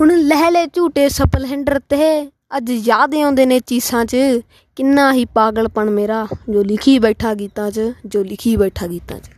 ਹੁਣ ਲਹਿ ਲੈ ਝੂਟੇ ਸਪਲੈਂਡਰ ਤੇ ਅੱਜ ਯਾਦ ਆਉਂਦੇ ਨੇ ਚੀਸਾਂ 'ਚ, ਕਿੰਨਾ ਹੀ ਪਾਗਲਪਣ ਮੇਰਾ, ਜੋ ਲਿਖੀ ਬੈਠਾ ਗੀਤਾਂ 'ਚ, ਜੋ ਲਿਖੀ ਬੈਠਾ ਗੀਤਾਂ 'ਚ।